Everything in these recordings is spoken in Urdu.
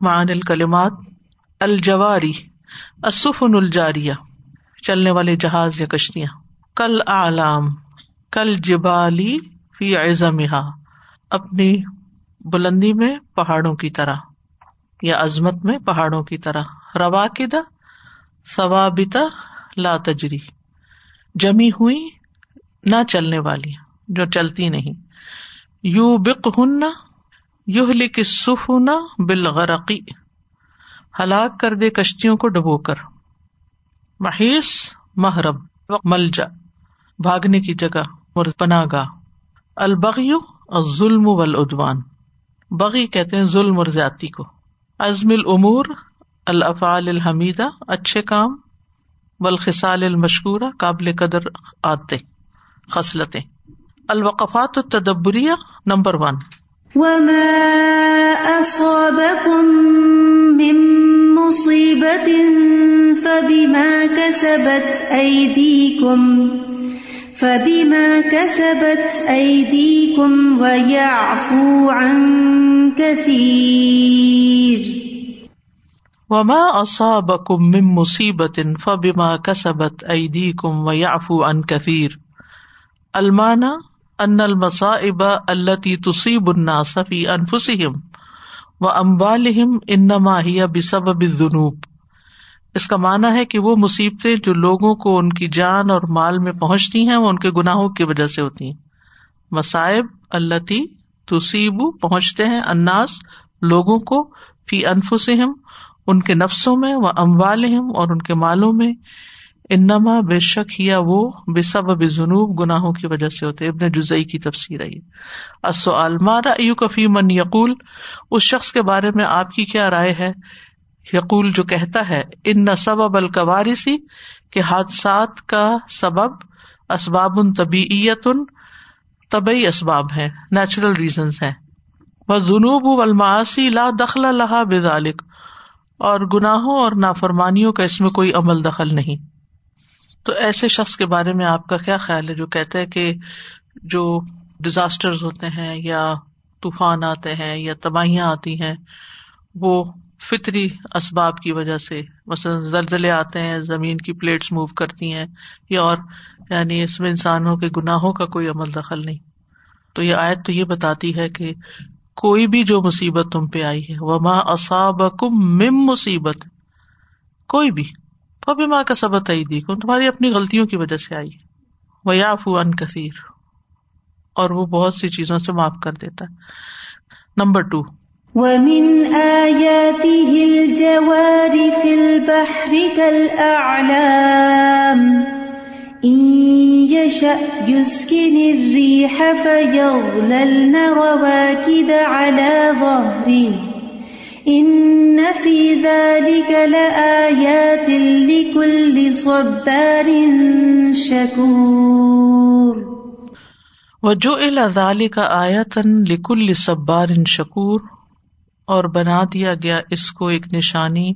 معن الکلمات الجواری، السفن الجاریہ، چلنے والے جہاز یا کشتیاں، کل اعلام، کل جبالی فی اعظمہا اپنی بلندی میں پہاڑوں کی طرح یا عظمت میں پہاڑوں کی طرح روا کدا ثوابتا لا تجری، جمی ہوئی نہ چلنے والی، جو چلتی نہیں یو بک ہن یو لک سفنا بالغرقی ہلاک کر دے کشتیوں کو ڈبو کر۔ محیث محرب ملجا بھاگنے کی جگہ پناہ گاہ البغی ظلم ودوان بغی کہتے ہیں ظلم اور زیادتی کو۔ ازم العمور الافعال الحمیدہ، اچھے کام بلخصال المشکورہ، قابل قدر آتے خصلتیں۔ الوقفات التدبریہ، نمبر ون۔ مصیبت فبما كسبت أيديكم فبما كسبت أيديكم ويعفو عن كثير وما أصابكم من مصيبة فبما كسبت أيديكم ويعفو عن كثير المعنى ان المصائب التي تصيب الناس في انفسهم واموالهم انما هي بسبب الذنوب۔ اس کا مانا ہے کہ وہ مصیبتیں جو لوگوں کو ان کی جان اور مال میں پہنچتی ہیں، وہ ان کے گناہوں کی وجہ سے ہوتی ہیں۔ مصائب اللہ تصیب پہنچتے ہیں اناس لوگوں کو فی انفسم ان کے نفسوں میں وہ اموال اور ان کے مالوں میں۔ انما بے شک ہیا وہ بے سب جنوب گناہوں کی وجہ سے ہوتے ابن جزئی کی تفسیر آئی اصو المارا ایو کفی من یقول؟ اس شخص کے بارے میں آپ کی کیا رائے ہے؟ یقول جو کہتا ہے، ان نہ سبب القوارسی کے حادثات کا سبب اسباب ان طبیعت طبی اسباب ہے نیچرل ریزنس ہے وہ جنوب الماسی لا دخل اللہ بزالک اور گناہوں اور نافرمانیوں کا اس میں کوئی عمل دخل نہیں۔ تو ایسے شخص کے بارے میں آپ کا کیا خیال ہے جو کہتے ہیں کہ جو ڈیزاسٹر ہوتے ہیں یا طوفان آتے ہیں یا تباہیاں آتی ہیں، وہ فطری اسباب کی وجہ سے، مثلاً زلزلے آتے ہیں، زمین کی پلیٹس موو کرتی ہیں، یا اور یعنی اس میں انسانوں کے گناہوں کا کوئی عمل دخل نہیں۔ تو یہ آیت تو یہ بتاتی ہے کہ کوئی بھی جو مصیبت تم پہ آئی ہے وہ ماں اصاب کم مم مصیبت کوئی بھی۔ بھی ماں کا سبق آئی دی تمہاری اپنی غلطیوں کی وجہ سے آئی۔ وہ یاف ان کثیر اور وہ بہت سی چیزوں سے معاف کر دیتا۔ ہے نمبر ٹو ومن آياته الجوار في البحر كالأعلام، إن يشأ يسكن الريح فيغللن رواكد على ظهره۔ إن في ذلك لآيات لكل صبار شكور وجعل ذلك آية لكل صبار شكور اور بنا دیا گیا اس کو ایک نشانی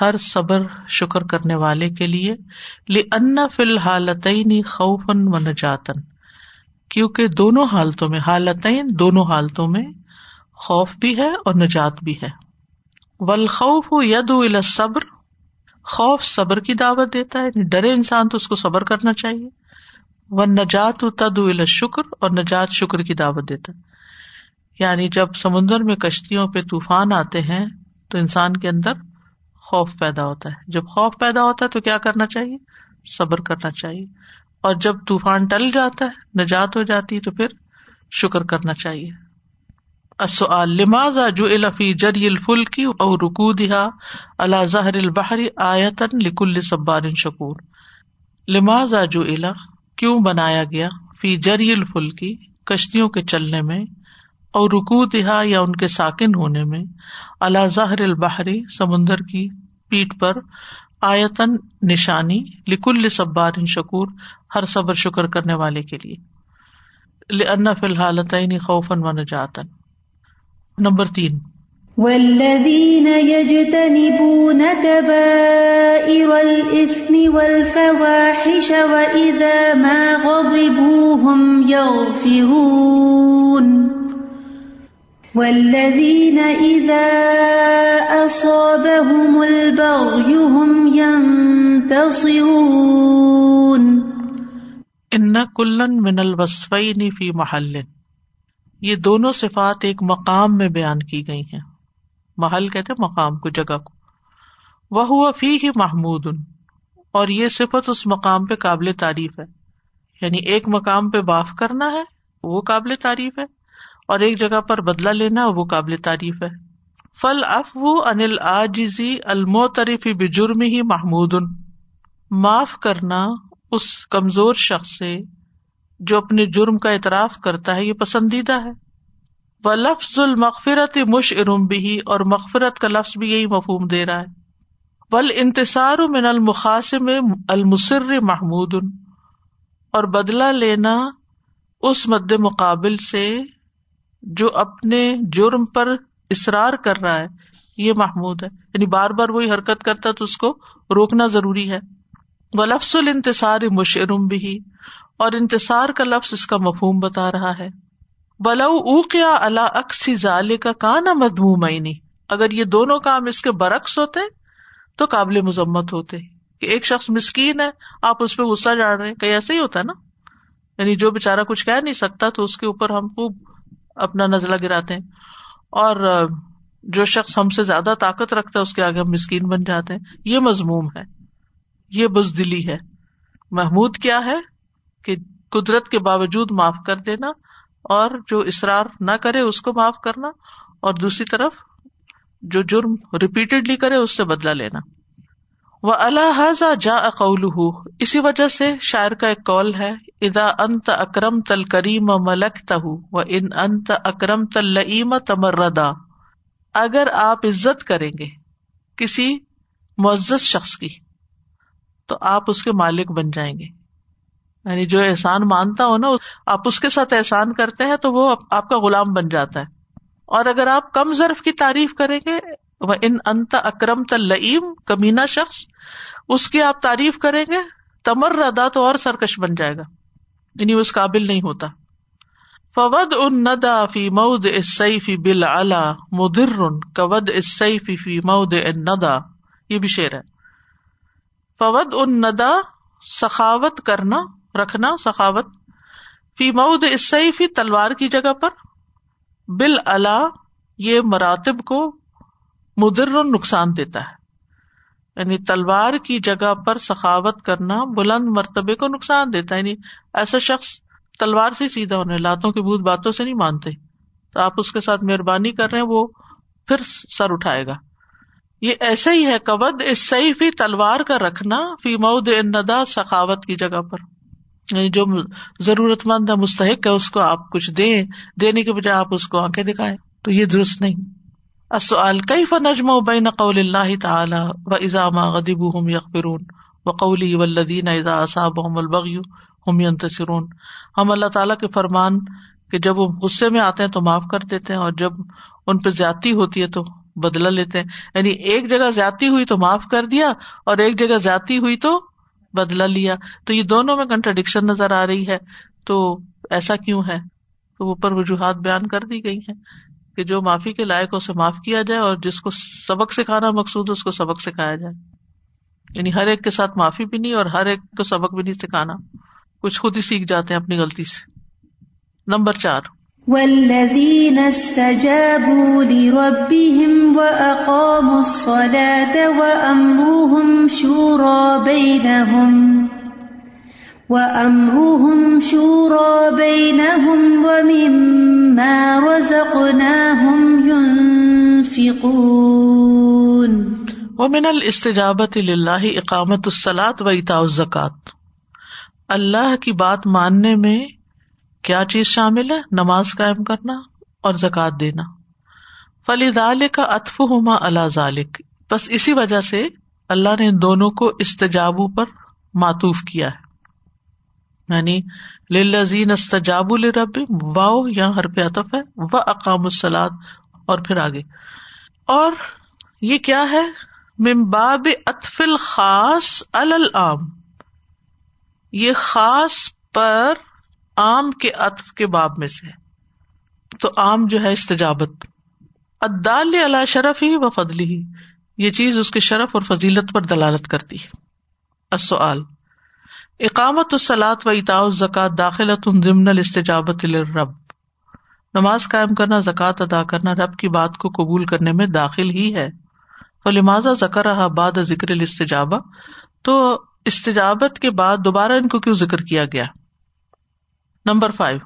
ہر صبر شکر کرنے والے کے لیے لن فی الحالتین خوفن و نجاتن کیونکہ دونوں حالتوں میں، حالتین دونوں حالتوں میں خوف بھی ہے اور نجات بھی ہے۔ ولخوف ید صبر خوف صبر کی دعوت دیتا ہے یعنی ڈرے انسان تو اس کو صبر کرنا چاہیے۔ وہ نجات تد شکر اور نجات شکر کی دعوت دیتا ہے۔ یعنی جب سمندر میں کشتیوں پہ طوفان آتے ہیں، تو انسان کے اندر خوف پیدا ہوتا ہے۔ جب خوف پیدا ہوتا ہے تو کیا کرنا چاہیے؟ صبر کرنا چاہیے۔ اور جب طوفان ٹل جاتا ہے، نجات ہو جاتی ہے، تو پھر شکر کرنا چاہیے۔ لماز جو الفی جری الفل کی اور رکو دہا اللہ ظہر البحری آیتن صبار شکور؟ لماز جو الا کیوں بنایا گیا فی جری الفل کشتیوں کے چلنے میں اور رکو دہا یا ان کے ساکن ہونے میں اللہ ظہر البحری سمندر کی پیٹ پر آیتن نشانی لکل صبار شکور ہر صبر شکر کرنے والے کے لیے؟ فی الحال خوفن و نجاتن نمبر تین۔ والذین يجتنبون كبائر الإثم والفواحش وإذا ما غضبوا هم يغفرون والذین إذا أصابهم البغي هم ينتصرون ان کلن من الوصفین فی محل۔ یہ دونوں صفات ایک مقام میں بیان کی گئی ہیں۔ محل کہتے مقام کو، جگہ کو۔ وہ ہوا فی ہی محمود، اور یہ صفت اس مقام پہ قابل تعریف ہے۔ یعنی ایک مقام پہ باف کرنا ہے، وہ قابل تعریف ہے، اور ایک جگہ پر بدلا لینا وہ قابل تعریف ہے۔ فل اف و انل آجزی الموتریفی بجرم ہی محمود، معاف کرنا اس کمزور شخص سے جو اپنے جرم کا اعتراف کرتا ہے، یہ پسندیدہ ہے۔ وہ لفظ المغفرت مش ارم بھی اور مغفرت کا لفظ بھی یہی مفہوم دے رہا ہے۔ ول انتصار من المخاسم المسر محمود، اور بدلا لینا اس مد مقابل سے جو اپنے جرم پر اصرار کر رہا ہے، یہ محمود ہے۔ یعنی بار بار وہی حرکت کرتا تو اس کو روکنا ضروری ہے۔ وہ لفظ الانتصار مشرم بھی اور انتصار کا لفظ اس کا مفہوم بتا رہا ہے۔ بلو اوقیا اللہ اکسی ظال کا کانا مدموم اگر یہ دونوں کام اس کے برعکس ہوتے، تو قابل مذمت ہوتے۔ کہ ایک شخص مسکین ہے، آپ اس پہ غصہ جاڑ رہے ہیں، کہیں ایسا ہی ہوتا ہے نا۔ یعنی جو بےچارا کچھ کہہ نہیں سکتا، تو اس کے اوپر ہم خوب اپنا نزلہ گراتے ہیں۔ اور جو شخص ہم سے زیادہ طاقت رکھتا ہے، اس کے آگے ہم مسکین بن جاتے ہیں۔ یہ مضموم ہے۔ یہ بزدلی ہے۔ محمود کیا ہے؟ کہ قدرت کے باوجود معاف کر دینا اور جو اصرار نہ کرے اس کو معاف کرنا اور دوسری طرف جو جرم ریپیٹڈلی کرے اس سے بدلا لینا۔ وہ اللہ جا اقول اسی وجہ سے شاعر کا ایک کال ہے ادا انت اکرم تل کریم ملک تہ و ان انت اکرم تل لئیم تمردا اگر آپ عزت کریں گے کسی معزز شخص کی، تو آپ اس کے مالک بن جائیں گے۔ یعنی جو احسان مانتا ہو نا، آپ اس کے ساتھ احسان کرتے ہیں تو وہ آپ کا غلام بن جاتا ہے۔ اور اگر آپ کم ضرف کی تعریف کریں گے وہ ان انت اکرم تلیم کمینا شخص، اس کی آپ تعریف کریں گے، تمر ردا تو اور سرکش بن جائے گا۔ یعنی اس قابل نہیں ہوتا۔ فود ان ندا فی مود اس فی بل الا مدر کود اس فی مود ان ندا یہ بھی شعر ہے۔ فود ان ندا سخاوت کرنا۔ رکھنا، سخاوت۔ فی مود اس فی تلوار کی جگہ پر۔ بل اللہ یہ مراتب کو مدر نقصان دیتا ہے۔ یعنی تلوار کی جگہ پر سخاوت کرنا بلند مرتبے کو نقصان دیتا ہے۔ یعنی ایسا شخص تلوار سے سیدھا ہونے، لاتوں کی بھوت باتوں سے نہیں مانتے۔ تو آپ اس کے ساتھ مہربانی کر رہے ہیں، وہ پھر سر اٹھائے گا۔ یہ ایسے ہی ہے کبد اس صحیح فی تلوار کا رکھنا، فی مود ندا سخاوت کی جگہ پر۔ یعنی جو ضرورت مند ہے، مستحق ہے، اس کو آپ کچھ دیں، دینے کے بجائے آپ اس کو آنکھیں دکھائے تو یہ درست نہیں۔ کئی فنجم و بین قول اللہ تعالیٰ و ازام غدیب ہم یقرون و قولی ولدین ازا اصاب البغی ہم ینتصرون۔ ہم اللہ تعالیٰ کے فرمان کہ جب وہ غصے میں آتے ہیں تو معاف کر دیتے ہیں اور جب ان پہ زیادتی ہوتی ہے تو بدلا لیتے ہیں۔ یعنی ایک جگہ زیادتی ہوئی تو معاف کر دیا اور ایک جگہ زیادتی ہوئی تو بدلا لیا۔ تو یہ دونوں میں کنٹرڈکشن نظر آ رہی ہے۔ تو ایسا کیوں ہے؟ تو اوپر وجوہات بیان کر دی گئی ہے کہ جو معافی کے لائق اسے معاف کیا جائے اور جس کو سبق سکھانا مقصود اس کو سبق سکھایا جائے۔ یعنی ہر ایک کے ساتھ معافی بھی نہیں اور ہر ایک کو سبق بھی نہیں سکھانا۔ کچھ خود ہی سیکھ جاتے ہیں اپنی غلطی سے۔ نمبر چار۔ والذين استجابوا لربهم وأقاموا الصلاة وأمرهم شورى بينهم وأمرهم شورى بينهم ومما رزقناهم ينفقون ومن الاستجابة لله اقامت الصلاة وإيتاء الزكاة۔ اللہ کی بات ماننے میں کیا چیز شامل ہے؟ نماز قائم کرنا اور زکات دینا۔ فلی دال کا اطف ہوما اللہ ذالک بس اسی وجہ سے اللہ نے ان دونوں کو استجابو پر معطوف کیا ہے۔ یعنی لذین استجاب الرب واؤ یا ہر پہ اطف ہے۔ وہ اقام السلاد اور پھر آگے۔ اور یہ کیا ہے؟ ممباب اطف الخاص العام یہ خاص پر آم کے اطف کے باب میں سے۔ تو آم جو ہے استجابت۔ ادال اللہ شرف ہی و فضلی ہی یہ چیز اس کے شرف اور فضیلت پر دلالت کرتی ہے۔ السؤال۔ اقامت السلاط و اطاع زکات داخل ضمن الاستجابت رب نماز قائم کرنا، زکوٰۃ ادا کرنا رب کی بات کو قبول کرنے میں داخل ہی ہے۔ تو لمازا ذکر رہا باد ذکر الاستجابہ؟ تو استجابت کے بعد دوبارہ ان کو کیوں ذکر کیا گیا؟ Number five.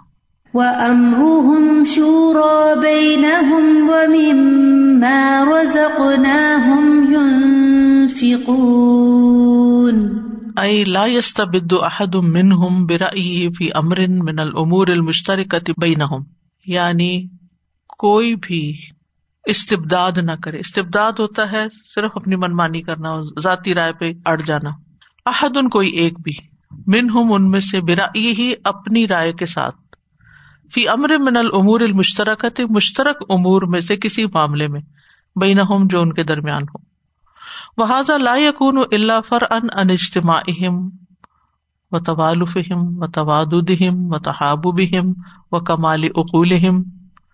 وَأَمْرُهُمْ شُورَى بَيْنَهُمْ وَمِمَّا رَزَقْنَاهُمْ يُنْفِقُونَ۔ اي لا يستبد احد منهم برأيه في امر من الامور المشتركة بينهم۔ یعنی کوئی بھی استبداد نہ کرے۔ استبداد ہوتا ہے صرف اپنی منمانی کرنا ذاتی رائے پہ اڑ جانا۔ احد ان کوئی ایک بھی۔ من ہوں ان میں سے برا ہی اپنی رائے کے ساتھ۔ فی امر من المور المشترک مشترک امور میں سے کسی معاملے میں بین ہوم جو ان کے درمیان ہو۔ وہ لا یقون اللہ فر ان ان اجتماع و توالفہم و توادہم و تحابہم و کمال اقول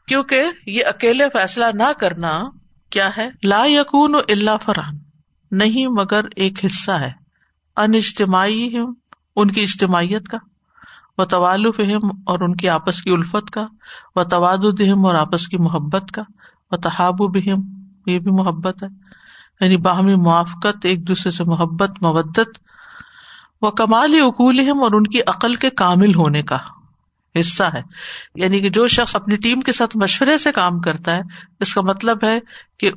کیونکہ یہ اکیلے فیصلہ نہ کرنا کیا ہے؟ لا یقون اللہ فران نہیں مگر ایک حصہ ہے۔ ان اجتماعی ان کی اجتماعیت کا و توالف اور ان کی آپس کی الفت کا و تواد اور آپس کی محبت کا و تحاب بہم یہ بھی محبت ہے یعنی باہمی موافقت، ایک دوسرے سے محبت مبت و کمال اقول اور ان کی عقل کے کامل ہونے کا حصہ ہے۔ یعنی کہ جو شخص اپنی ٹیم کے ساتھ مشورے سے کام کرتا ہے، اس کا مطلب ہے کہ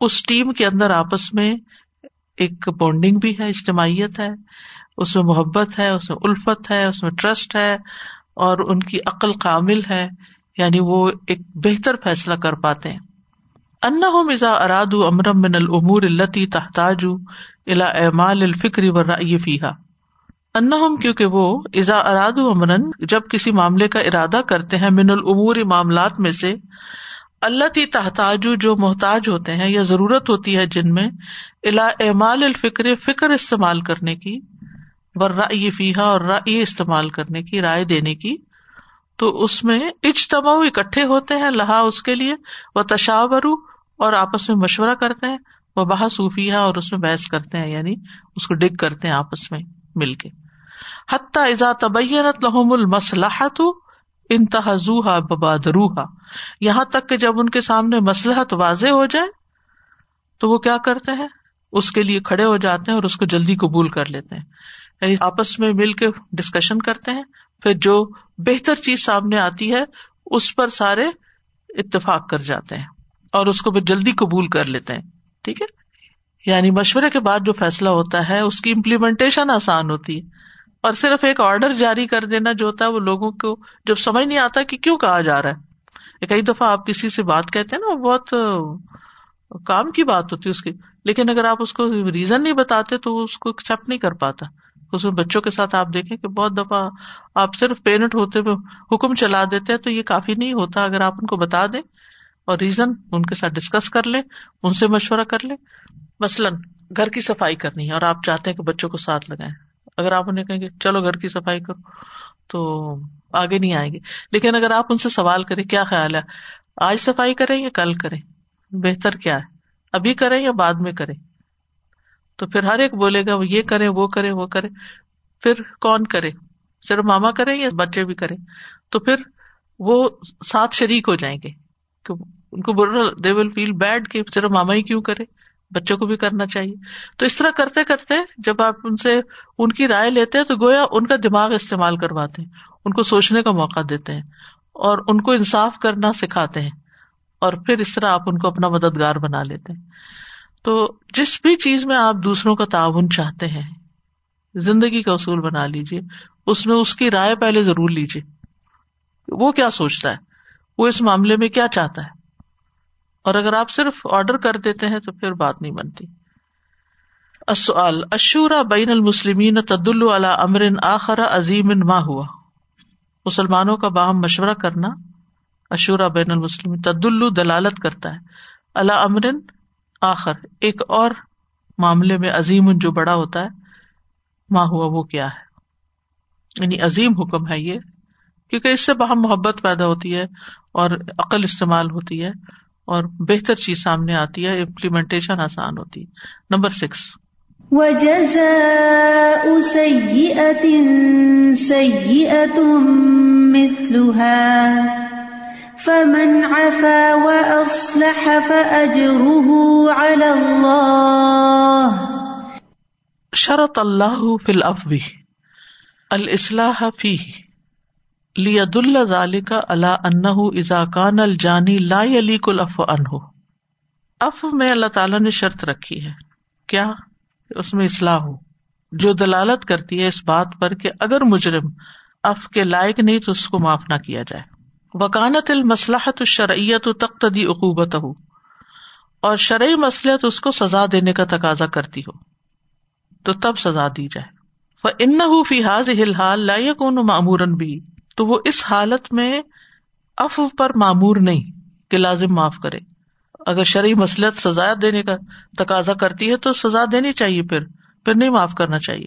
اس ٹیم کے اندر آپس میں ایک بانڈنگ بھی ہے، اجتماعیت ہے اس میں محبت ہے، اس میں الفت ہے، اس میں ٹرسٹ ہے اور ان کی عقل کامل ہے یعنی وہ ایک بہتر فیصلہ کر پاتے ہیں۔ ان ہو مزا اراد امرم من العمور التی تحتاج الا اعمال الفکری و رائے فیحا ہم کیونکہ وہ ازا اراد امرن جب کسی معاملے کا ارادہ کرتے ہیں من العمور معاملات میں سے اللہ تی تحتاج، جو محتاج ہوتے ہیں یا ضرورت ہوتی ہے جن میں الا اعمال الفکر، فکر استعمال کرنے کی۔ رائے فیحا اور رائے استعمال کرنے کی، رائے دینے کی۔ تو اس میں اجتماع اکٹھے ہوتے ہیں، لہا اس کے لیے۔ وہ تشاور اور آپس میں مشورہ کرتے ہیں۔ وہ بہا صوفیہ اور اس میں بحث کرتے ہیں یعنی اس کو ڈگ کرتے ہیں آپس میں مل کے۔ حتیٰ ازا تبینت لحم المسلحت انتہا ببادروہا یہاں تک کہ جب ان کے سامنے مسلحت واضح ہو جائے، تو وہ کیا کرتے ہیں؟ اس کے لیے کھڑے ہو جاتے ہیں اور اس کو جلدی قبول کر لیتے ہیں۔ یعنی آپس میں مل کے ڈسکشن کرتے ہیں، پھر جو بہتر چیز سامنے آتی ہے، اس پر سارے اتفاق کر جاتے ہیں اور اس کو جلدی قبول کر لیتے ہیں، ٹھیک ہے؟ یعنی مشورے کے بعد جو فیصلہ ہوتا ہے، اس کی امپلیمنٹیشن آسان ہوتی ہے۔ اور صرف ایک آرڈر جاری کر دینا جو ہوتا ہے، وہ لوگوں کو جب سمجھ نہیں آتا کہ کیوں کہا جا رہا ہے۔ کئی دفعہ آپ کسی سے بات کہتے ہیں نا، وہ بہت کام کی بات ہوتی ہے اس کی، لیکن اگر آپ اس کو ریزن نہیں بتاتے تو اس کو ایکسپٹ نہیں کر پاتا۔ اس میں بچوں کے ساتھ آپ دیکھیں کہ بہت دفعہ آپ صرف پیرنٹ ہوتے ہوئے حکم چلا دیتے ہیں تو یہ کافی نہیں ہوتا اگر آپ ان کو بتا دیں اور ریزن ان کے ساتھ ڈسکس کر لیں، ان سے مشورہ کر لیں۔ مثلاً گھر کی صفائی کرنی ہے اور آپ چاہتے ہیں کہ بچوں کو ساتھ لگائیں۔ اگر آپ انہیں کہیں گے، چلو گھر کی صفائی کرو، تو آگے نہیں آئیں گے۔ لیکن اگر آپ ان سے سوال کریں، کیا خیال ہے؟ آج صفائی کریں یا کل کریں؟ بہتر کیا ہے؟ ابھی کریں یا بعد میں کریں؟ تو پھر ہر ایک بولے گا وہ یہ کرے، وہ کرے وہ کرے۔ پھر کون کرے؟ صرف ماما کرے یا بچے بھی کرے؟ تو پھر وہ ساتھ شریک ہو جائیں گے ان کو دے ول فیل بیڈ کہ صرف ماما ہی کیوں کرے؟ بچوں کو بھی کرنا چاہیے۔ تو اس طرح کرتے کرتے جب آپ ان سے ان کی رائے لیتے ہیں تو گویا ان کا دماغ استعمال کرواتے ہیں، ان کو سوچنے کا موقع دیتے ہیں اور ان کو انصاف کرنا سکھاتے ہیں اور پھر اس طرح آپ ان کو اپنا مددگار بنا لیتے ہیں۔ تو جس بھی چیز میں آپ دوسروں کا تعاون چاہتے ہیں، زندگی کا اصول بنا لیجیے اس میں اس کی رائے پہلے ضرور لیجیے وہ کیا سوچتا ہے؟ وہ اس معاملے میں کیا چاہتا ہے؟ اور اگر آپ صرف آرڈر کر دیتے ہیں تو پھر بات نہیں بنتی۔ اشورا بین المسلمین تد اللہ امر آخر عظیم ماں ہوا؟ مسلمانوں کا باہم مشورہ کرنا اشورا بین المسلم تد دلالت کرتا ہے۔ اللہ امرن آخر، ایک اور معاملے میں عظیم جو بڑا ہوتا ہے ماں ہوا وہ کیا ہے؟ یعنی عظیم حکم ہے یہ، کیونکہ اس سے باہم محبت پیدا ہوتی ہے اور عقل استعمال ہوتی ہے اور بہتر چیز سامنے آتی ہے امپلیمنٹیشن آسان ہوتی ہے۔ نمبر سکس وجزاء سيئة سيئة مثلها۔ فمن عفا وأصلح فأجره على الله. شرط اللہ فی الافو الاصلاح فیہ لید ذالک علی انہ اذا کان الجانی لا یلیک العفو عنہ۔ عفو میں اللہ تعالیٰ نے شرط رکھی ہے۔ کیا؟ اس میں اصلاح ہو۔ جو دلالت کرتی ہے اس بات پر کہ اگر مجرم اف کے لائق نہیں تو اس کو معاف نہ کیا جائے۔ وکانت المسلحت الشرعیت تقتدی عقوبت ہو اور شرعی مسلحت اس کو سزا دینے کا تقاضا کرتی ہو، تو تب سزا دی جائے۔ ان فی حاض حال لا معمورن بھی تو وہ اس حالت میں اف پر معمور نہیں کہ لازم معاف کرے۔ اگر شرعی مسلط سزا دینے کا تقاضا کرتی ہے تو سزا دینی چاہیے پھر پھر نہیں معاف کرنا چاہیے۔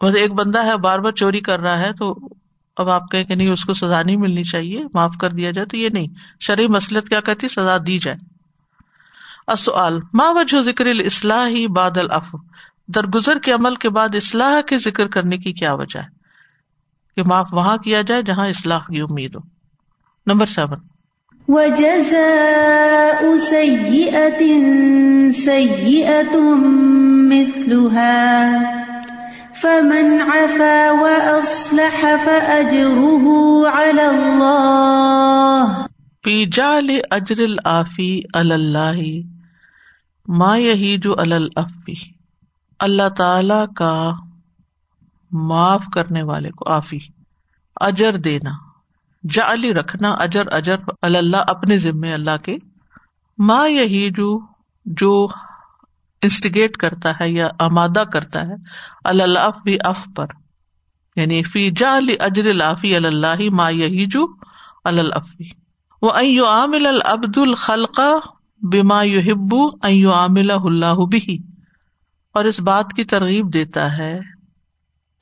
مطلب ایک بندہ ہے، بار بار چوری کر رہا ہے تو اب آپ کہیں کہ نہیں، اس کو سزا نہیں ملنی چاہیے، معاف کر دیا جائے تو یہ نہیں۔ شرعی مسلط کیا کہتی؟ سزا دی جائے۔ اصل ماں وجہ ذکر اصلاحی بادل اف درگزر کے عمل کے بعد اصلاح کے ذکر کرنے کی کیا وجہ ہے؟ کہ معاف وہاں کیا جائے جہاں اصلاح کی امید ہو۔ Number seven. فمن عفا وأصلح فأجره على الله. في جعل أجر العافي على الله ما يهيج على العفي اللہ تعالی کا معاف کرنے والے کو آفی اجر دینا. جعلی رکھنا اجر اجر اللہ، اپنے ذمے اللہ کے. ماں یہی جو جو انسٹیگیٹ کرتا ہے یا آمادہ کرتا ہے، اللہ بھی اف پر۔ یعنی فی جا اجر الافی اللہ ما یہی الفی وہ عامل العبد الخلقہ بما یحبو ایو عامل اللہ بھی اور اس بات کی ترغیب دیتا ہے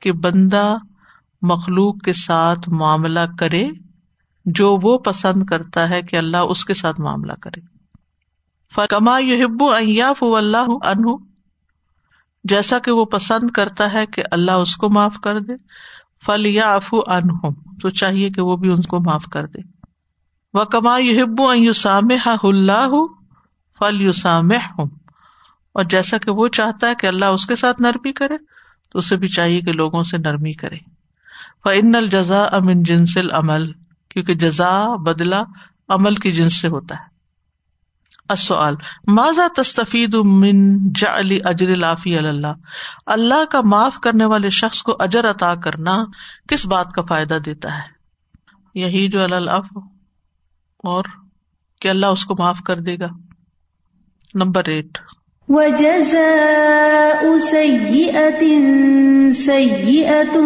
کہ بندہ مخلوق کے ساتھ معاملہ کرے، جو وہ پسند کرتا ہے کہ اللہ اس کے ساتھ معاملہ کرے۔ کما یو ایاف اللہ انہ جیسا کہ وہ پسند کرتا ہے کہ اللہ اس کو معاف کر دے فل یا افو ان تو چاہیے کہ وہ بھی ان کو معاف کر دے۔ وہ کما یو ایسام اللہ فل یوسام ہوں اور جیسا کہ وہ چاہتا ہے کہ اللہ اس کے ساتھ نرمی کرے، تو اسے بھی چاہیے کہ لوگوں سے نرمی کرے۔ فن الجزا امن جنسل عمل کیونکہ جزا بدلا عمل کی جنس سے ہوتا ہے۔ ماضا تستفید من علی اجر الافی اللہ؟ اللہ کا معاف کرنے والے شخص کو اجر عطا کرنا کس بات کا فائدہ دیتا ہے؟ یہی جو اللہ اور کہ اللہ اس کو معاف کر دے گا۔ Number eight. وجزاء سيئة سيئة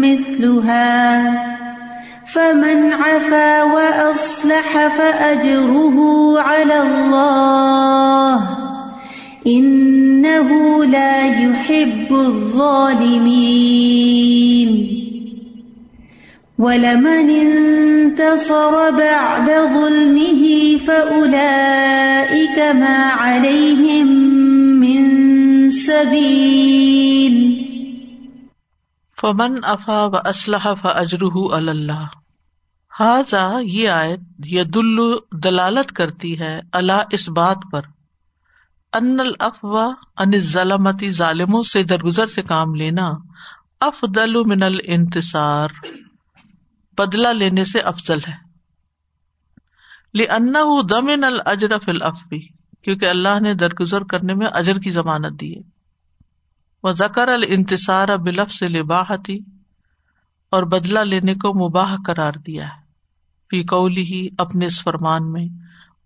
مثلها۔ فمن عفا وأصلح فأجره على الله إنه لا يحب الظالمين. ولمن انتصر بعد ظلمه فأولئك ما عليهم من سبيل. فمن افا و اسلح فاجرہ اللہ حاضا یہ آیت یہ دلو دلالت کرتی ہے اللہ اس بات پر۔ ان الافوا ان ظلمتی ظالموں سے درگزر سے کام لینا افضل من الانتصار۔ بدلا لینے سے افضل ہے۔ ان دمن الجر فل افبی کیونکہ اللہ نے درگزر کرنے میں اجر کی ضمانت دی ہے۔ وہ زکر الانتصار بلف سے لباحتی اور بدلا لینے کو مباح قرار دیا ہے۔ فی قولی ہی اپنے اس فرمان میں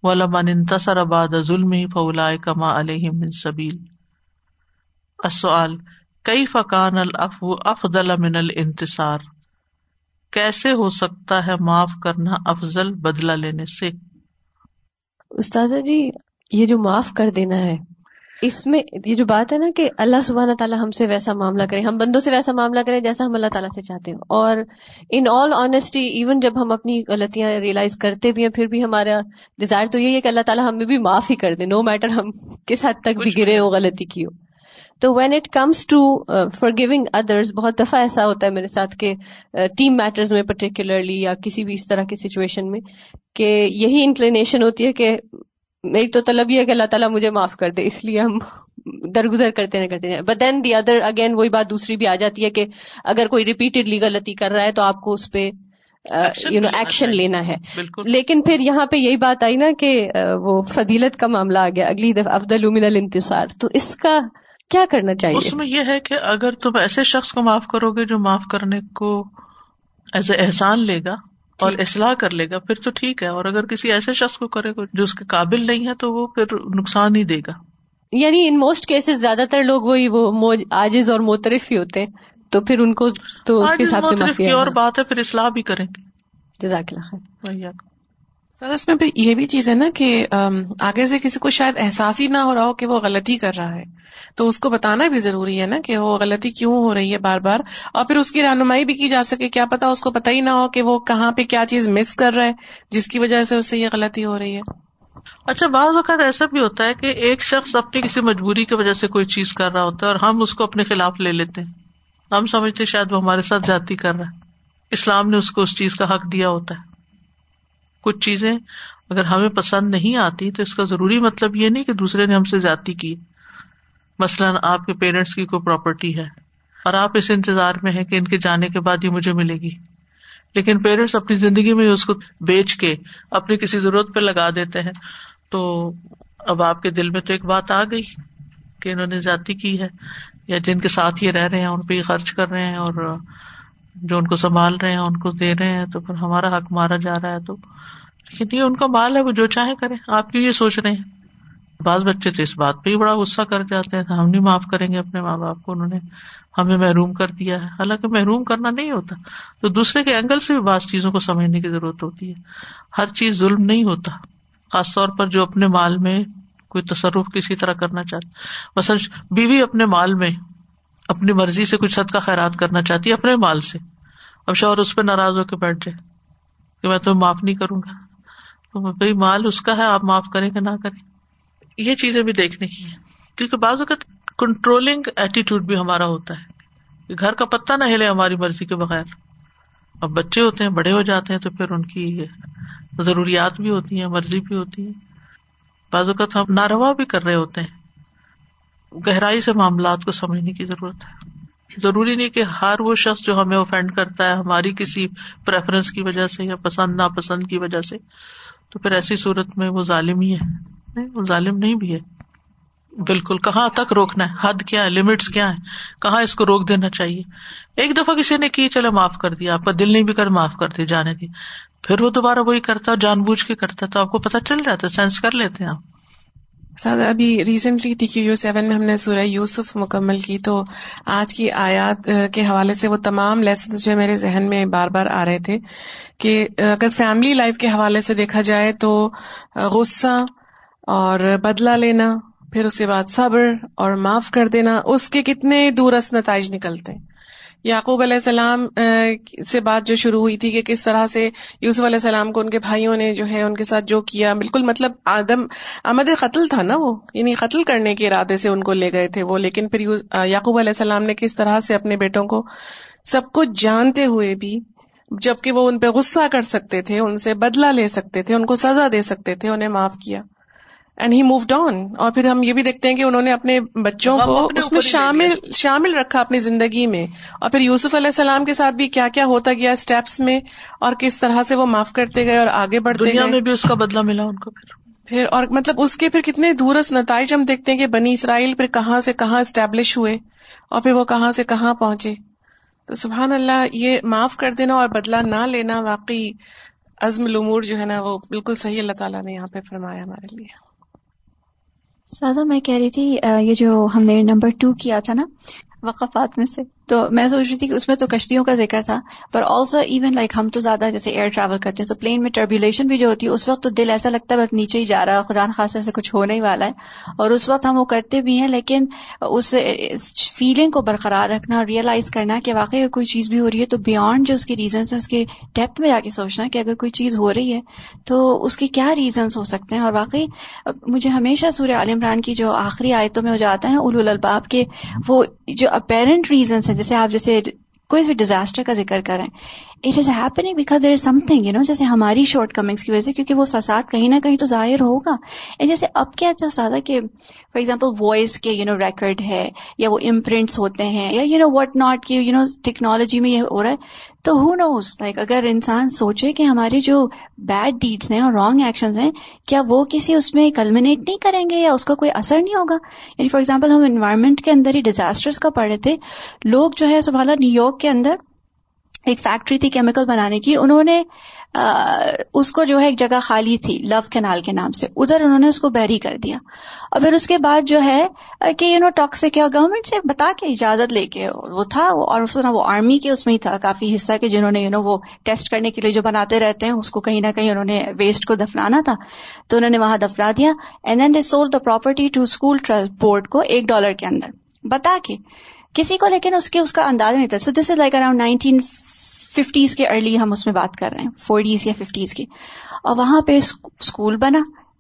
و انتصر اباد ظلم فولا کما علیہ من سبیل۔ کئی فقان الف افضل من الانتصار؟ کیسے ہو سکتا ہے معاف کرنا افضل بدلا لینے سے؟ استاذہ جی یہ جو معاف کر دینا ہے اس میں یہ جو بات ہے نا کہ اللہ سبحانہ تعالیٰ ہم سے ویسا معاملہ کرے ہم بندوں سے ویسا معاملہ کریں جیسا ہم اللہ تعالیٰ سے چاہتے ہیں اور ان آل آنےسٹی ایون جب ہم اپنی غلطیاں ریئلائز کرتے بھی ہیں پھر بھی ہمارا ڈیزائر تو یہی ہے کہ اللہ تعالیٰ ہمیں بھی معاف ہی کر دے نو میٹر ہم کس حد تک بھی۔ گرے ہو غلطی کی ہو تو when it comes to forgiving others بہت دفعہ ایسا ہوتا ہے میرے ساتھ کہ ٹیم uh, میٹرز میں پرٹیکولرلی یا کسی بھی اس طرح کی سچویشن میں کہ یہی انکلینیشن ہوتی ہے کہ میری تو طلب یہ ہے کہ اللہ تعالیٰ مجھے معاف کر دے اس لیے ہم درگزر کرتے ہیں کرتے ہیں but then the other again وہی بات دوسری بھی آ جاتی ہے کہ اگر کوئی ریپیٹڈلی غلطی کر رہا ہے تو آپ کو اس پہ یو نو ایکشن لینا ہے۔ لیکن پھر یہاں پہ یہی بات آئی نا کہ وہ فضیلت کا معاملہ آ گیا۔ اگلی دفعہ افضل من الانتصار۔ تو اس کا کیا کرنا چاہیے؟ اس میں یہ ہے کہ اگر تم ایسے شخص کو معاف کرو گے جو معاف کرنے کو ایز احسان لے گا اور اصلاح کر لے گا پھر تو ٹھیک ہے۔ اور اگر کسی ایسے شخص کو کرے گا جو اس کے قابل نہیں ہے تو وہ پھر نقصان ہی دے گا۔ یعنی ان موسٹ کیسز زیادہ تر لوگ وہی وہ آجز اور موترف ہی ہوتے ہیں۔ تو پھر ان کو تو اس کے حساب سے اور بات ہے پھر اصلاح بھی کریں گے۔ جزاک اللہ سر اس میں پھر یہ بھی چیز ہے نا کہ آگے سے کسی کو شاید احساس ہی نہ ہو رہا ہو کہ وہ غلطی کر رہا ہے۔ تو اس کو بتانا بھی ضروری ہے نا کہ وہ غلطی کیوں ہو رہی ہے بار بار۔ اور پھر اس کی رہنمائی بھی کی جا سکے۔ کیا پتا اس کو پتہ ہی نہ ہو کہ وہ کہاں پہ کیا چیز مس کر رہا ہے، جس کی وجہ سے اس سے یہ غلطی ہو رہی ہے۔ اچھا بعض اوقات ایسا بھی ہوتا ہے کہ ایک شخص اپنی کسی مجبوری کی وجہ سے کوئی چیز کر رہا ہوتا ہے اور ہم اس کو اپنے خلاف لے لیتے ہیں۔ ہم سمجھتے شاید وہ ہمارے ساتھ جاتی کر رہا ہے۔ اسلام نے اس کو اس چیز کا حق دیا ہوتا ہے۔ کچھ چیزیں اگر ہمیں پسند نہیں آتی تو اس کا ضروری مطلب یہ نہیں کہ دوسرے نے ہم سے جاتی کی۔ مثلاً آپ کے پیرنٹس کی کوئی پراپرٹی ہے اور آپ اس انتظار میں ہے کہ ان کے جانے کے بعد یہ مجھے ملے گی۔ لیکن پیرنٹس اپنی زندگی میں اس کو بیچ کے اپنی کسی ضرورت پہ لگا دیتے ہیں۔ تو اب آپ کے دل میں تو ایک بات آ گئی کہ انہوں نے جاتی کی ہے یا جن کے ساتھ یہ رہ رہے ہیں، ان پہ یہ خرچ کر رہے ہیں اور جو ان کو سنبھال رہے ہیں، ان کو دے رہے ہیں، تو پھر ہمارا حق مارا جا رہا ہے۔ تو یہ ان کا مال ہے، وہ جو چاہے کرے۔ آپ کیوں یہ سوچ رہے ہیں؟ بعض بچے تو اس بات پہ ہی بڑا غصہ کر جاتے ہیں۔ ہم نہیں معاف کریں گے اپنے ماں باپ کو، انہوں نے ہمیں محروم کر دیا ہے۔ حالانکہ محروم کرنا نہیں ہوتا۔ تو دوسرے کے اینگل سے بھی بعض چیزوں کو سمجھنے کی ضرورت ہوتی ہے۔ ہر چیز ظلم نہیں ہوتا۔ خاص طور پر جو اپنے مال میں کوئی تصرف کسی طرح کرنا چاہتا۔ بس بیوی اپنے مال میں اپنی مرضی سے کچھ حد کا خیرات کرنا چاہتی ہے، اپنے مال سے۔ اب شوہر اس پہ ناراض ہو کے بیٹھ جائے کہ میں تمہیں معاف نہیں کروں گا۔ تو بھائی مال اس کا ہے، آپ معاف کریں کہ نہ کریں یہ چیزیں بھی دیکھنے کی ہے کیونکہ بعض اوقات کنٹرولنگ ایٹیٹیوڈ بھی ہمارا ہوتا ہے۔ گھر کا پتا نہ ہلے ہماری مرضی کے بغیر۔ اب بچے ہوتے ہیں، بڑے ہو جاتے ہیں تو پھر ان کی ضروریات بھی ہوتی ہیں، مرضی بھی ہوتی ہے بعض اوقات ہم ناروا بھی کر رہے ہوتے ہیں۔ گہرائی سے معاملات کو سمجھنے کی ضرورت ہے۔ ضروری نہیں کہ ہر وہ شخص جو ہمیں اوفینڈ کرتا ہے، ہماری کسی پریفرنس کی وجہ سے یا پسند، ناپسند کی وجہ سے۔ تو پھر ایسی صورت میں وہ ظالم ہی ہے۔ وہ ظالم نہیں بھی ہے۔ بالکل، کہاں تک روکنا ہے؟ حد کیا ہے؟ لمٹس کیا ہے کہاں اس کو روک دینا چاہیے؟ ایک دفعہ کسی نے کی، چلو معاف کر دیا۔ آپ کا دل نہیں بھی کر، معاف کر دی جانے دی پھر وہ دوبارہ وہی کرتا جان بوجھ کے کرتا، تو آپ کو پتا چل جاتا، سینس کر لیتے ہیں آپ۔ سادہ، ابھی recently T Q U seven میں ہم نے سورہ یوسف مکمل کی، تو آج کی آیات کے حوالے سے وہ تمام لیسنس جو میرے ذہن میں بار بار آ رہے تھے کہ اگر فیملی لائف کے حوالے سے دیکھا جائے تو غصہ اور بدلہ لینا، پھر اس کے بعد صبر اور معاف کر دینا، اس کے کتنے دورست نتائج نکلتے ہیں۔ یعقوب علیہ السلام سے بات جو شروع ہوئی تھی کہ کس طرح سے یوسف علیہ السلام کو ان کے بھائیوں نے جو ہے ان کے ساتھ جو کیا، بالکل مطلب آدم، آمد قتل تھا نا وہ یعنی قتل کرنے کے ارادے سے ان کو لے گئے تھے وہ، لیکن پھر یعقوب علیہ السلام نے کس طرح سے اپنے بیٹوں کو سب کچھ جانتے ہوئے بھی، جبکہ وہ ان پہ غصہ کر سکتے تھے، ان سے بدلہ لے سکتے تھے، ان کو سزا دے سکتے تھے، انہیں معاف کیا۔ اینڈ ہی مووڈ آن اور پھر ہم یہ بھی دیکھتے ہیں کہ انہوں نے اپنے بچوں کو اس میں شامل شامل رکھا اپنی زندگی میں۔ اور پھر یوسف علیہ السلام کے ساتھ بھی کیا کیا ہوتا گیا اسٹیپس میں اور کس طرح سے وہ معاف کرتے گئے اور آگے بڑھتے گئے۔ میں بھی اس کا بدلا ملا ان کو پھر۔ پھر اور مطلب اس کے پھر کتنے دورست نتائج ہم دیکھتے ہیں کہ بنی اسرائیل پھر کہاں سے کہاں اسٹیبلش ہوئے اور پھر وہ کہاں سے کہاں پہنچے۔ تو سبحان اللہ یہ معاف کر دینا اور بدلا نہ لینا واقعی عزم العمور جو ہے نا وہ بالکل صحیح اللہ تعالیٰ نے یہاں پہ فرمایا ہمارے لیے۔ سازا، میں کہہ رہی تھی یہ جو ہم نے نمبر ٹو کیا تھا نا، وقفات میں سے۔ تو میں سوچ رہی تھی کہ اس میں تو کشتیوں کا ذکر تھا پر آلسو ایون لائک ہم تو زیادہ جیسے ایئر ٹریول کرتے ہیں، تو پلین میں ٹربیولیشن بھی جو ہوتی ہے، اس وقت تو دل ایسا لگتا ہے بس نیچے ہی جا رہا ہے، خدا خاصے سے کچھ ہونے ہی والا ہے۔ اور اس وقت ہم وہ کرتے بھی ہیں، لیکن اس فیلنگ کو برقرار رکھنا اور ریئلائز کرنا کہ واقعی کوئی چیز بھی ہو رہی ہے، تو بیانڈ جو اس کی ریزنس ہے اس کے ڈیپتھ میں جا کے سوچنا کہ اگر کوئی چیز ہو رہی ہے، تو اس کے کیا ریزنس ہو سکتے ہیں۔ اور واقعی مجھے ہمیشہ سوریہ عال عمران کی جو آخری آیتوں میں جو آتا ہے نا اول الباب کے وہ جو اپیرنٹ ریزنس ہیں جیسے آپ جیسے کوئی بھی ڈیزاسٹر کا ذکر کریں it is happening because there is something you know جیسے ہماری شارٹ کمنگس کی وجہ سے، کیونکہ وہ فساد کہیں نہ کہیں تو ظاہر ہوگا۔ اینڈ جیسے اب کیا سادہ کہ فار ایگزامپل وائس کے یو نو ریکارڈ ہے، یا وہ امپرنٹس ہوتے ہیں، یا یو نو وٹ ناٹ کی یو نو ٹیکنالوجی میں یہ ہو رہا ہے۔ تو ہو نوز لائک اگر انسان سوچے کہ ہماری جو بیڈ ڈیڈس ہیں اور رانگ ایکشنز ہیں، کیا وہ کسی اس میں کلمنیٹ نہیں کریں گے یا اس کا کوئی اثر نہیں ہوگا؟ یعنی فار ایگزامپل ہم انوائرمنٹ کے اندر ہی ڈیزاسٹرس کا پڑھ رہے تھے۔ لوگ جو ہے سب نیو یارک کے اندر ایک فیکٹری تھی کیمیکل بنانے کی، انہوں نے اس کو جو ہے ایک جگہ خالی تھی لو کینال کے نام سے، ادھر انہوں نے اس کو بیری کر دیا۔ اور پھر اس کے بعد جو ہے کہ یو نو ٹاکسک کیا گورنمنٹ سے بتا کے اجازت لے کے، وہ تھا اور وہ آرمی کے اس میں ہی تھا، کافی حصہ کہ جنہوں نے یو نو وہ ٹیسٹ کرنے کے لیے جو بناتے رہتے ہیں، اس کو کہیں نہ کہیں انہوں نے ویسٹ کو دفنانا تھا۔ تو انہوں نے وہاں دفنا دیا and then they sold the property to school transport کو ایک ڈالر کے اندر۔ بتا کے، کسی کو، لیکن اس کے، اس کا انداز نہیں تھا۔ So this is like around nineteen fifties کے ارلی ہم اس میں بات کر رہے ہیں، فورٹیز یا ففٹیز کی۔ اور وہاں پہ اسکول بنا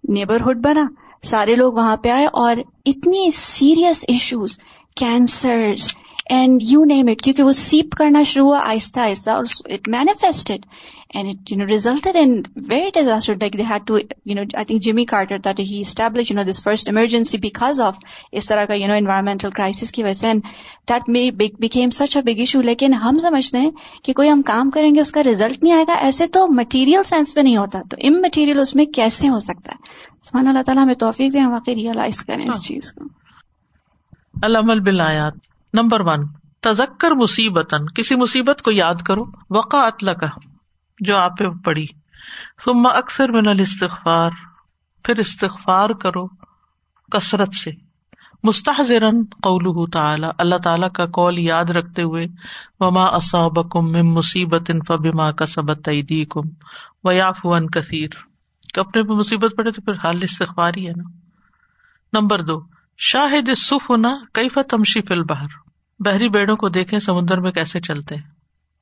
نیبرہڈ بنا، سارے لوگ وہاں پہ آئے اور اتنی serious issues cancers and you name it کیونکہ وہ سیپ کرنا شروع ہوا آہستہ آہستہ اور it manifested and it you know resulted in very disaster like they had to you know I think Jimmy Carter that he establish you know this first emergency because of اس طرح کا یو نو انوائرمنٹل کرائسس کی وجہ سے. And that may become such a big issue لیکن ہم سمجھتے ہیں کہ کوئی ہم کام کریں گے اس کا ریزلٹ نہیں آئے گا. ایسے تو مٹیریل سینس میں نہیں ہوتا. تو ام مٹیریل اس میں کیسے ہو سکتا ہے؟ سبحان اللہ تعالیٰ ہمیں توفیق دیں واقعی ریئلائز کریں اس چیز کو. العمل بالآیات. نمبر ون، تذکر مصیبت کسی مصیبت کو یاد کرو وقع اطلاع کا جو آپ پہ پڑی۔ ثم اکثر من الاستغفار، پھر استغفار کرو کثرت سے۔ مستحضرن قول تعالی، اللہ تعالیٰ کا قول یاد رکھتے ہوئے، وما اصابکم من مصیبت فبما کسبت ایدیکم، ویعفو عن کثیر۔ کہ اپنے پہ مصیبت پڑے تو پھر حال استغفار ہی ہے نا۔ نمبر دو، شاہد السفن کیف تمشی فی البحر۔ بحری بیڑوں کو دیکھیں، سمندر میں کیسے چلتے ہیں۔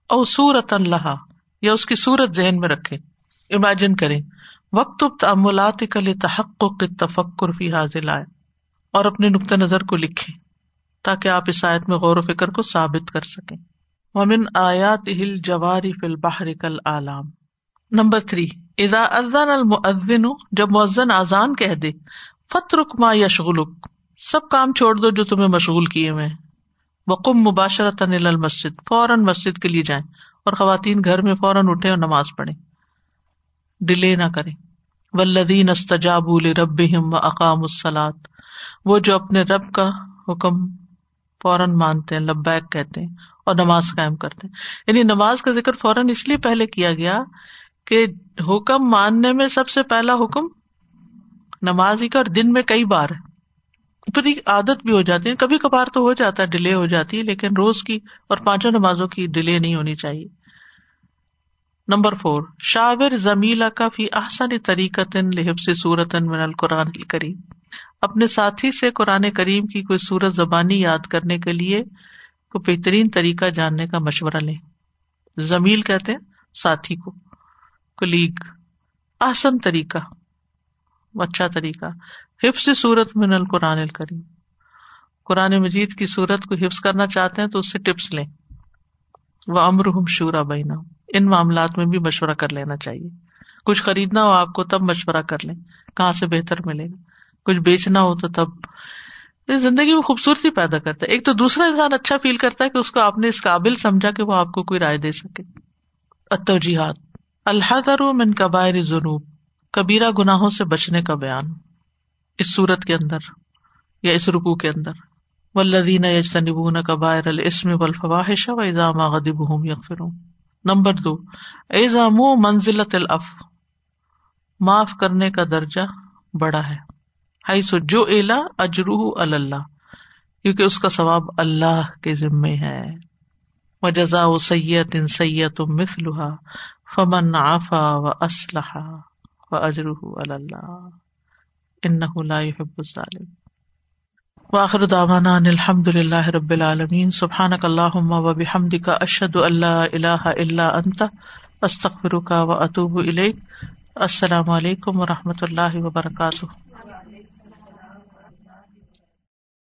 او سورت اللہ یا اس کی صورت ذہن میں رکھے امیجن کریں، وقت تعملات کل تحق تفکر فی حاضل آئے اور اپنے نقطۂ نظر کو لکھے تاکہ آپ اس آیت میں غور و فکر کو ثابت کر سکیں۔ ومن آیات ہل جواری فل باہر کل عالام نمبر تھری ادا ازان المعزن جب مؤذن آزان کہہ دے فترک ما یشغلک، سب کام چھوڑ دو جو تمہیں مشغول کیے ہوئے وقم مباشرت المسجد، فوراً مسجد کے لیے جائیں اور خواتین گھر میں فوراً اٹھے اور نماز پڑھے ڈیلے نہ کرے ولدین استجاب رب و اقام السلاد وہ جو اپنے رب کا حکم فوراً مانتے ہیں، لبیک کہتے ہیں اور نماز قائم کرتے ہیں۔ یعنی نماز کا ذکر فوراً اس لیے پہلے کیا گیا کہ حکم ماننے میں سب سے پہلا حکم نماز ہی کا، اور دن میں کئی بار ہے۔ پھر عادت بھی ہو جاتی ہے۔ کبھی کبھار تو ہو جاتا ہے ڈیلے ہو جاتی ہے، لیکن روز کی اور پانچوں نمازوں کی ڈیلے نہیں ہونی چاہیے۔ نمبر فور شاور زمیلا کا فی احسن طریقت صورت من القرآن کریم اپنے ساتھی سے قرآن کریم کی کوئی صورت زبانی یاد کرنے کے لیے کوئی بہترین طریقہ جاننے کا مشورہ لیں۔ زمیل کہتے ہیں ساتھی کو کلیگ احسن طریقہ اچھا طریقہ۔ حفظ صورت من القرآن الکریم۔ قرآن مجید کی صورت کو حفظ کرنا چاہتے ہیں تو اس سے ٹپس لیں۔ وہ امر ہم شورا بینا ان معاملات میں بھی مشورہ کر لینا چاہیے۔ کچھ خریدنا ہو آپ کو تب مشورہ کر لیں۔ کہاں سے بہتر ملے گا؟ کچھ بیچنا ہو تو تب۔ یہ زندگی میں خوبصورتی پیدا کرتا ہے۔ ایک تو دوسرا انسان اچھا فیل کرتا ہے کہ اس کو آپ نے اس قابل سمجھا کہ وہ آپ کو کوئی رائے دے سکے۔ اتوجیحات اللہ من قبائر جنوب کبیرہ گناہوں سے بچنے کا بیان۔ اس صورت کے اندر یا اس رکو کے اندر۔ ولدین یجتنبون کبائر الاسم والفواحش و اذا ما غضبهم یغفرون نمبر دو ایزام منزلت الف معاف کرنے کا درجہ بڑا ہے۔ ہائی سو جو الا اجروح اللہ کیونکہ اس کا ثواب اللہ کے ذمے ہے۔ و جزا سید سید مثلها، فمن عفا و اسلحہ و اجر اللہ انه لا يحب الظالم. واخر دعوانا ان الحمد لله رب العالمين سبحانك اللهم وبحمدك اشهد ان لا اله الا انت. استغفرك واتوب اليك السلام علیکم و رحمۃ اللہ وبرکاتہ.